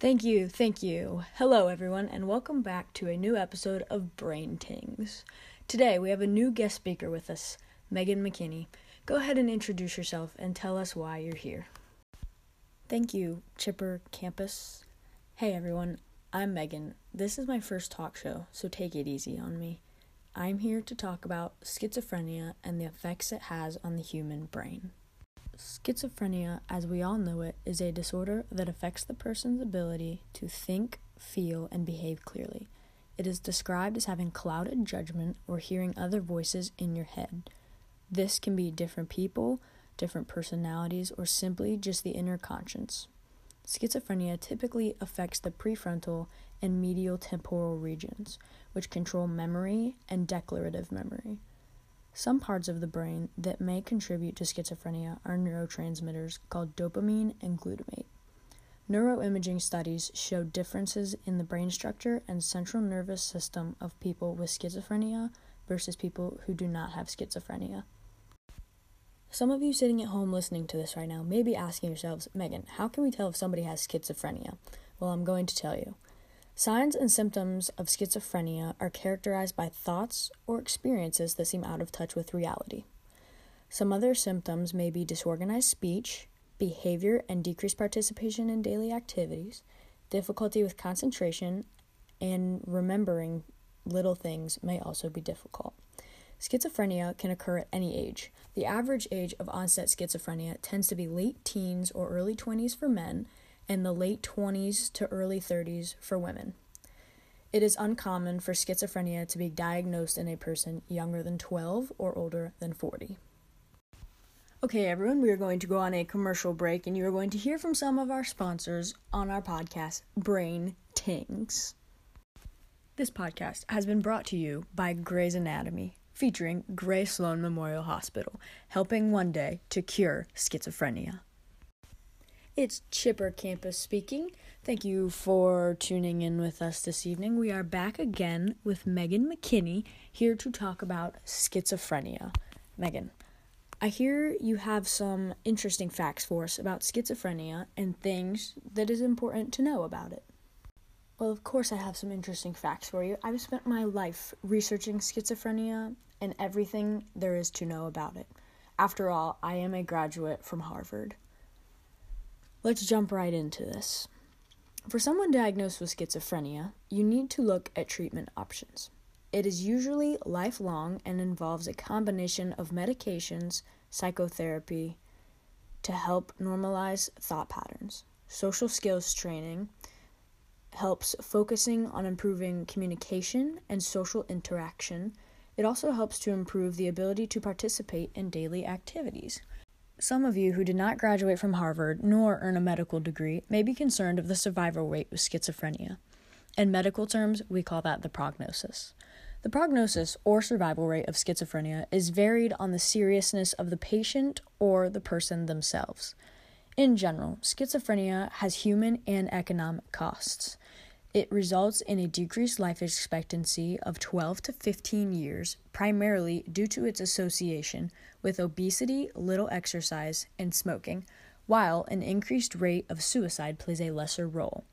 Thank you, thank you. Hello, everyone, and welcome back to a new episode of Brain Tings. Today, we have a new guest speaker with us, Megan McKinney. Go ahead and introduce yourself and tell us why you're here. Thank you, Chipper Campus. Hey, everyone, I'm Megan. This is my first talk show, so take it easy on me. I'm here to talk about schizophrenia and the effects it has on the human brain. Schizophrenia, as we all know it, is a disorder that affects the person's ability to think, feel, and behave clearly. It is described as having clouded judgment or hearing other voices in your head. This can be different people, different personalities, or simply just the inner conscience. Schizophrenia typically affects the prefrontal and medial temporal regions, which control memory and declarative memory. Some parts of the brain that may contribute to schizophrenia are neurotransmitters called dopamine and glutamate. Neuroimaging studies show differences in the brain structure and central nervous system of people with schizophrenia versus people who do not have schizophrenia. Some of you sitting at home listening to this right now may be asking yourselves, Megan, how can we tell if somebody has schizophrenia? Well, I'm going to tell you. Signs and symptoms of schizophrenia are characterized by thoughts or experiences that seem out of touch with reality. Some other symptoms may be disorganized speech, behavior and decreased participation in daily activities, difficulty with concentration, and remembering little things may also be difficult. Schizophrenia can occur at any age. The average age of onset schizophrenia tends to be late teens or early 20s for men and the late 20s to early 30s for women. It is uncommon for schizophrenia to be diagnosed in a person younger than 12 or older than 40. Okay, everyone, we are going to go on a commercial break and you are going to hear from some of our sponsors on our podcast, Brain Tings. This podcast has been brought to you by Grey's Anatomy, featuring Grey Sloan Memorial Hospital, helping one day to cure schizophrenia. It's Chipper Campus speaking. Thank you for tuning in with us this evening. We are back again with Megan McKinney here to talk about schizophrenia. Megan, I hear you have some interesting facts for us about schizophrenia and things that is important to know about it. Well, of course, I have some interesting facts for you. I've spent my life researching schizophrenia and everything there is to know about it. After all, I am a graduate from Harvard. Let's jump right into this. For someone diagnosed with schizophrenia, you need to look at treatment options. It is usually lifelong and involves a combination of medications, psychotherapy to help normalize thought patterns. Social skills training helps focusing on improving communication and social interaction. It also helps to improve the ability to participate in daily activities. Some of you who did not graduate from Harvard nor earn a medical degree may be concerned of the survival rate with schizophrenia. In medical terms, we call that the prognosis. The prognosis or survival rate of schizophrenia is varied on the seriousness of the patient or the person themselves. In general, schizophrenia has human and economic costs. It results in a decreased life expectancy of 12 to 15 years, primarily due to its association with obesity, little exercise, and smoking, while an increased rate of suicide plays a lesser role.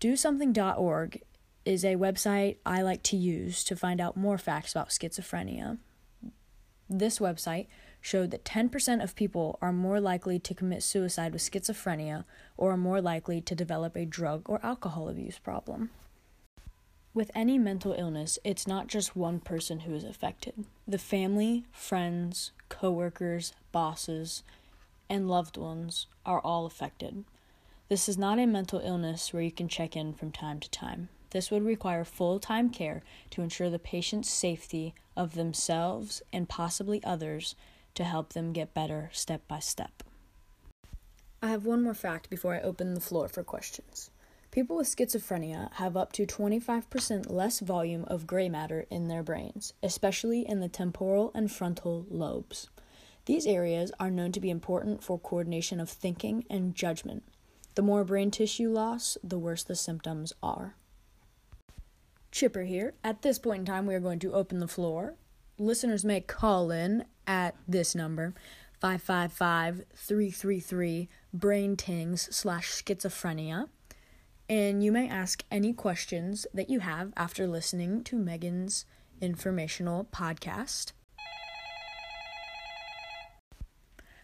DoSomething.org is a website I like to use to find out more facts about schizophrenia. This website showed that 10% of people are more likely to commit suicide with schizophrenia or are more likely to develop a drug or alcohol abuse problem. With any mental illness, it's not just one person who is affected. The family, friends, coworkers, bosses, and loved ones are all affected. This is not a mental illness where you can check in from time to time. This would require full time care to ensure the patient's safety of themselves and possibly others to help them get better step by step. I have one more fact before I open the floor for questions. People with schizophrenia have up to 25% less volume of gray matter in their brains, especially in the temporal and frontal lobes. These areas are known to be important for coordination of thinking and judgment. The more brain tissue loss, the worse the symptoms are. Chipper here. At this point in time, we are going to open the floor. Listeners may call in at this number 555 333 brain tings slash schizophrenia. and you may ask any questions that you have after listening to Megan's informational podcast.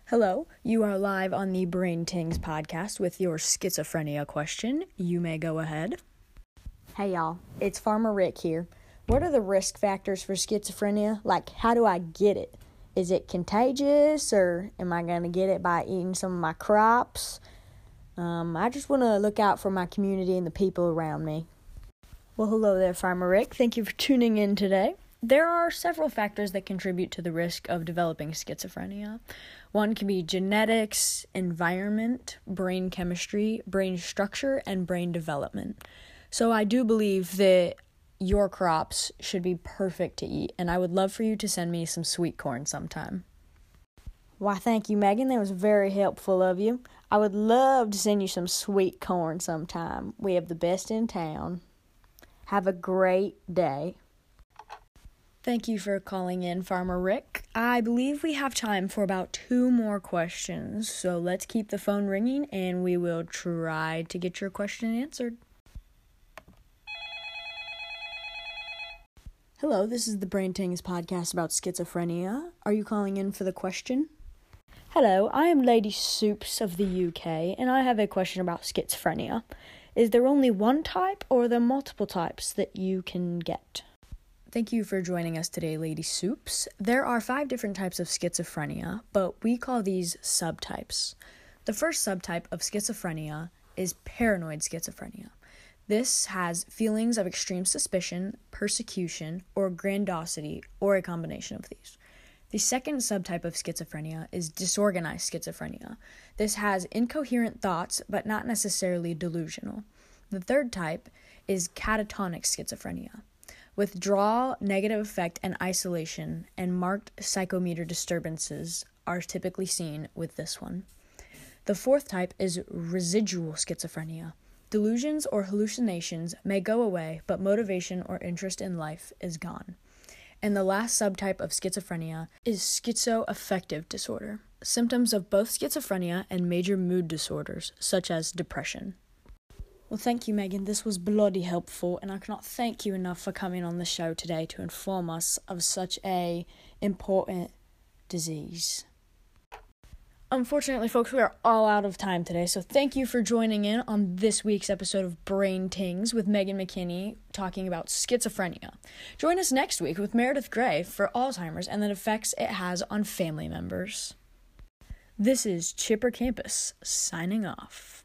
Hello, you are live on the Brain Tings podcast with your schizophrenia question. You may go ahead. Hey y'all, it's Farmer Rick here. What are the risk factors for schizophrenia? Like, how do I get it? Is it contagious or am I going to get it by eating some of my crops? Um, I just want to look out for my community and the people around me. Well, hello there, Farmer Rick. Thank you for tuning in today. There are several factors that contribute to the risk of developing schizophrenia. One can be genetics, environment, brain chemistry, brain structure, and brain development. So I do believe that your crops should be perfect to eat, and I would love for you to send me some sweet corn sometime. Why, thank you, Megan. That was very helpful of you. I would love to send you some sweet corn sometime. We have the best in town. Have a great day. Thank you for calling in, Farmer Rick. I believe we have time for about two more questions, so let's keep the phone ringing and we will try to get your question answered. Hello, this is the Brain Tings podcast about schizophrenia. Are you calling in for the question? Hello, I am Lady Soups of the UK, and I have a question about schizophrenia. Is there only one type, or are there multiple types that you can get? Thank you for joining us today, Lady Soups. There are five different types of schizophrenia, but we call these subtypes. The first subtype of schizophrenia is paranoid schizophrenia. This has feelings of extreme suspicion, persecution, or grandiosity, or a combination of these. The second subtype of schizophrenia is disorganized schizophrenia. This has incoherent thoughts, but not necessarily delusional. The third type is catatonic schizophrenia. Withdrawal, negative affect, and isolation, and marked psychomotor disturbances are typically seen with this one. The fourth type is residual schizophrenia. Delusions or hallucinations may go away, but motivation or interest in life is gone. And the last subtype of schizophrenia is schizoaffective disorder, symptoms of both schizophrenia and major mood disorders, such as depression. Well, thank you, Megan. This was bloody helpful, and I cannot thank you enough for coming on the show today to inform us of such a important disease. Unfortunately, folks, we are all out of time today, so thank you for joining in on this week's episode of Brain Tings with Megan McKinney talking about schizophrenia. Join us next week with Meredith Grey for Alzheimer's and the effects it has on family members. This is Chipper Campus signing off.